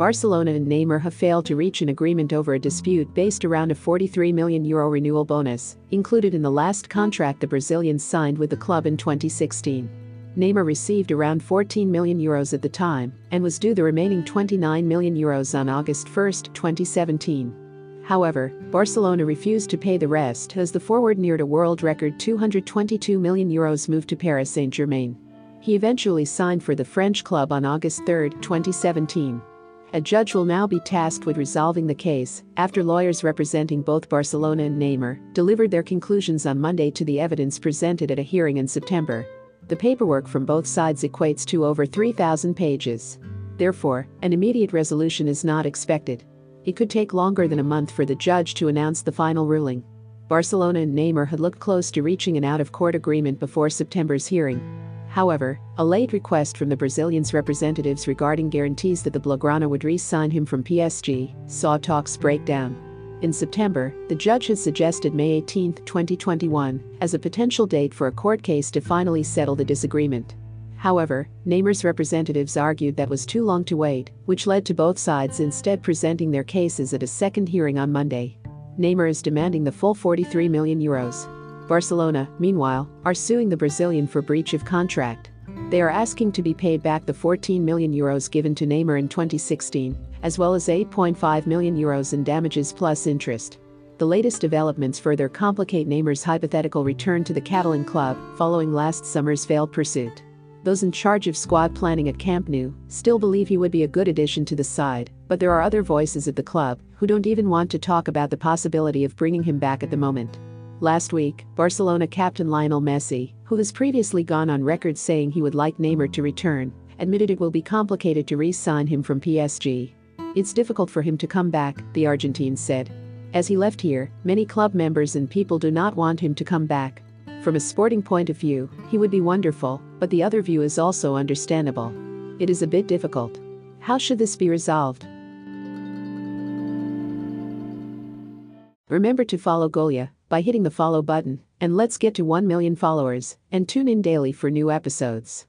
Barcelona and Neymar have failed to reach an agreement over a dispute based around a 43 million euro renewal bonus, included in the last contract the Brazilians signed with the club in 2016. Neymar received around 14 million euros at the time and was due the remaining 29 million euros on August 1, 2017. However, Barcelona refused to pay the rest as the forward neared a world record 222 million euros move to Paris Saint-Germain. He eventually signed for the French club on August 3, 2017. A judge will now be tasked with resolving the case after lawyers representing both Barcelona and Neymar delivered their conclusions on Monday to the evidence presented at a hearing in September. The paperwork from both sides equates to over 3,000 pages. Therefore, an immediate resolution is not expected. It could take longer than a month for the judge to announce the final ruling. Barcelona and Neymar had looked close to reaching an out of court agreement before September's hearing. However, a late request from the Brazilians' representatives regarding guarantees that the Blaugrana would re sign him from PSG saw talks break down. In September, the judge has suggested May 18, 2021, as a potential date for a court case to finally settle the disagreement. However, Neymar's representatives argued that was too long to wait, which led to both sides instead presenting their cases at a second hearing on Monday. Neymar is demanding the full 43 million euros. Barcelona, meanwhile, are suing the Brazilian for breach of contract. They are asking to be paid back the 14 million euros given to Neymar in 2016, as well as 8.5 million euros in damages plus interest. The latest developments further complicate Neymar's hypothetical return to the Catalan club following last summer's failed pursuit. Those in charge of squad planning at Camp Nou still believe he would be a good addition to the side, but there are other voices at the club who don't even want to talk about the possibility of bringing him back at the moment. Last week, Barcelona captain Lionel Messi, who has previously gone on record saying he would like Neymar to return, admitted it will be complicated to re sign him from PSG. It's difficult for him to come back, the Argentine said. As he left here, many club members and people do not want him to come back. From a sporting point of view, he would be wonderful, but the other view is also understandable. It is a bit difficult. How should this be resolved? Remember to follow Golia by hitting the follow button, and let's get to 1 million followers, and tune in daily for new episodes.